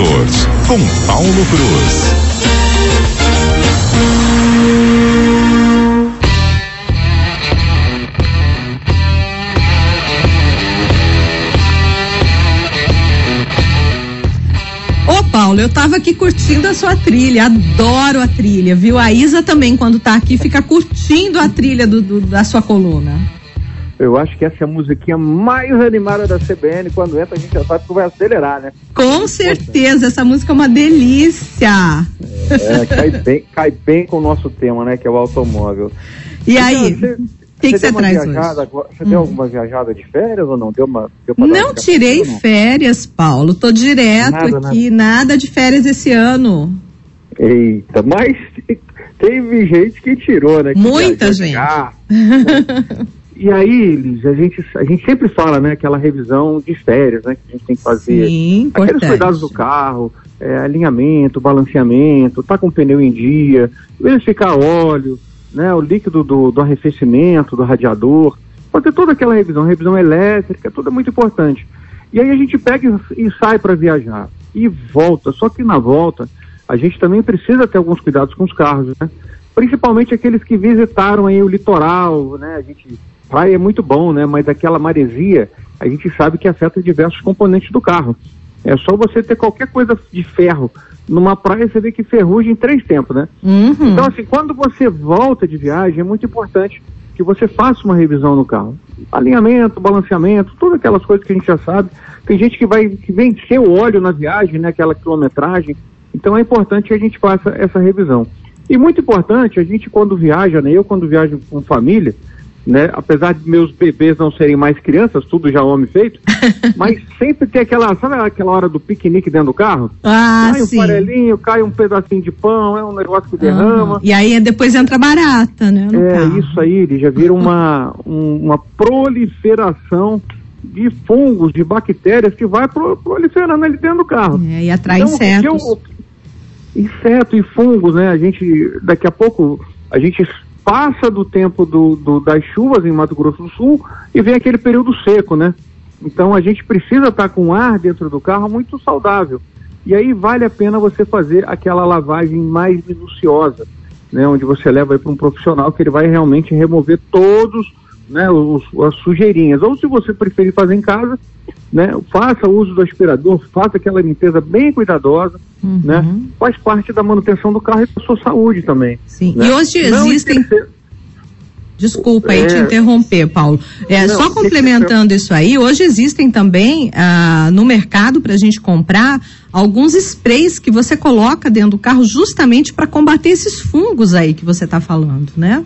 Motors, com Paulo Cruz. Ô Paulo, eu tava aqui curtindo a sua trilha, adoro a trilha, viu? A Isa também, quando tá aqui, fica curtindo a trilha do, do, da sua coluna. Eu acho que essa é a musiquinha mais animada da CBN. Quando entra, a gente já sabe que vai acelerar, né? Com certeza, essa música é uma delícia. É, cai bem, cai bem com o nosso tema, né? Que é o automóvel. E aí? O que você traz viajada, hoje? Você deu alguma viajada de férias ou não? Deu uma, deu Não tirei não? férias, Paulo. Tô direto Nada, aqui, nada de férias esse ano. Eita, mas teve gente que tirou, né? que Muita gente. E aí, Liz, a gente, a gente sempre fala, né? Aquela revisão de férias, né? Que a gente tem que fazer. Sim, Aqueles cuidados do carro, é, alinhamento, balanceamento, tá com o pneu em dia, verificar óleo, né, o líquido do, do arrefecimento, do radiador, fazer toda aquela revisão, revisão elétrica, tudo é muito importante. E aí a gente pega e, e sai para viajar e volta. Só que na volta a gente também precisa ter alguns cuidados com os carros, né? Principalmente aqueles que visitaram aí o litoral, né? A gente praia é muito bom, né? Mas aquela maresia a gente sabe que afeta diversos componentes do carro. É só você ter qualquer coisa de ferro numa praia, você vê que ferrugem em três tempos, né? Uhum. Então, assim, quando você volta de viagem, é muito importante que você faça uma revisão no carro. Alinhamento, balanceamento, todas aquelas coisas que a gente já sabe. Tem gente que vai que vencer o óleo na viagem, né? Aquela quilometragem. Então é importante que a gente faça essa revisão. E muito importante, a gente quando viaja, né? Eu quando viajo com família, né? Apesar de meus bebês não serem mais crianças, tudo já homem feito, mas sempre tem aquela, sabe aquela hora do piquenique dentro do carro? Ah, cai um sim. farelinho, cai um pedacinho de pão, é um negócio que derrama. Aham. E aí depois entra barata, né? É carro. isso aí, ele já vira uma, um- uma proliferação de fungos, de bactérias que vai pro- proliferando ali dentro do carro. É, e atrai Então, insetos. eu- inseto e fungos, né? A gente, daqui a pouco, a gente passa do tempo do, do- das chuvas em Mato Grosso do Sul e vem aquele período seco, né? Então a gente precisa estar com ar dentro do carro muito saudável. E aí vale a pena você fazer aquela lavagem mais minuciosa, né? Onde você leva para um profissional que ele vai realmente remover todos né, os, as sujeirinhas. Ou se você preferir fazer em casa, né, faça uso do aspirador, faça aquela limpeza bem cuidadosa, Uhum. né? Faz parte da manutenção do carro e da sua saúde também. Sim. né? E hoje Não existem. esquecer- Desculpa aí É. te interromper, Paulo. É, Não, só complementando isso aí, hoje existem também ah, no mercado para a gente comprar alguns sprays que você coloca dentro do carro justamente para combater esses fungos aí que você está falando, né?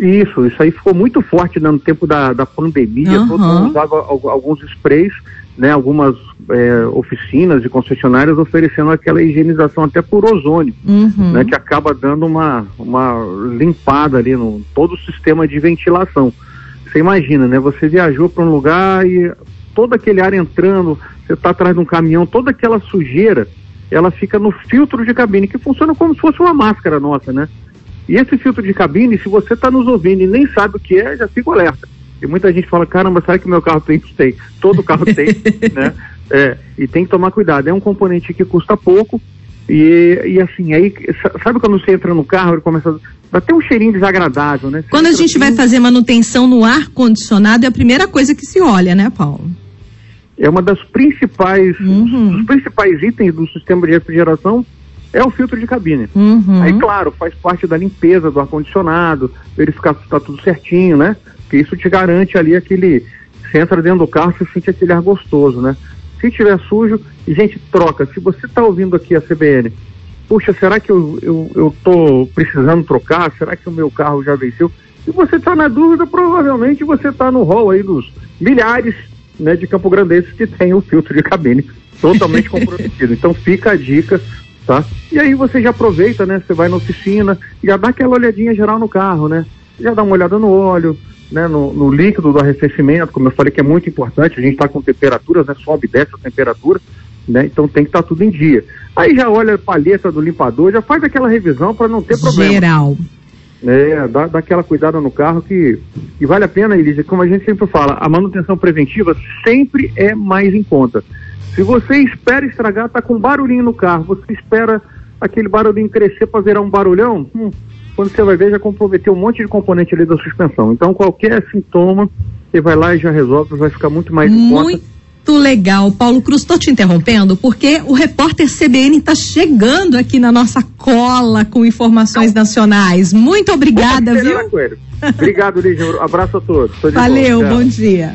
Isso, isso aí ficou muito forte né, no tempo da, da pandemia. Aham. Todo mundo usava al- alguns sprays, né, algumas é, oficinas e concessionárias oferecendo aquela higienização até por ozônio, Uhum. né, que acaba dando uma, uma limpada ali no todo o sistema de ventilação. Você imagina, né? Você viajou para um lugar e todo aquele ar entrando, você está atrás de um caminhão, toda aquela sujeira, ela fica no filtro de cabine, que funciona como se fosse uma máscara nossa, né? E esse filtro de cabine, se você está nos ouvindo e nem sabe o que é, já fica alerta. E muita gente fala, caramba, será que meu carro tem? Tem. Todo carro tem, né? É, e tem que tomar cuidado. É um componente que custa pouco. E, e assim, aí, sa- sabe quando você entra no carro, ele começa a dá até um cheirinho desagradável, né? Você Quando a gente vai assim, fazer manutenção no ar condicionado, é a primeira coisa que se olha, né, Paulo? É uma das principais, Uhum. os principais itens do sistema de refrigeração é o filtro de cabine. Uhum. Aí, claro, faz parte da limpeza do ar-condicionado, verificar se está tudo certinho, né? Porque isso te garante ali aquele. Você entra dentro do carro, você sente aquele ar gostoso, né? Se tiver sujo, e gente, troca. Se você está ouvindo aqui a CBN, puxa, será que eu, eu, eu tô precisando trocar? Será que o meu carro já venceu? Se você está na dúvida, provavelmente você está no rol aí dos milhares né, de Campo Grandenses que tem o filtro de cabine totalmente comprometido. Então fica a dica, tá? E aí você já aproveita, né? Você vai na oficina, já dá aquela olhadinha geral no carro, né? Já dá uma olhada no óleo, né? No, no líquido do arrefecimento, como eu falei que é muito importante, a gente está com temperaturas, né? Sobe e desce a temperatura, né? Então tem que estar tudo em dia. Aí já olha a palheta do limpador, já faz aquela revisão para não ter problema. Geral. É, dá, dá aquela cuidada no carro que, que vale a pena, Elisa, como a gente sempre fala, a manutenção preventiva sempre é mais em conta. Se você espera estragar, tá com um barulhinho no carro, você espera aquele barulhinho crescer para virar um barulhão, hum, quando você vai ver já comprometeu um monte de componente ali da suspensão. Então qualquer sintoma, você vai lá e já resolve, vai ficar muito mais em conta. Muito legal. Paulo Cruz, estou te interrompendo porque o repórter CBN está chegando aqui na nossa cola com informações nacionais. Muito obrigada, viu? Obrigado, Lígia. Abraço a todos. Valeu, bom dia.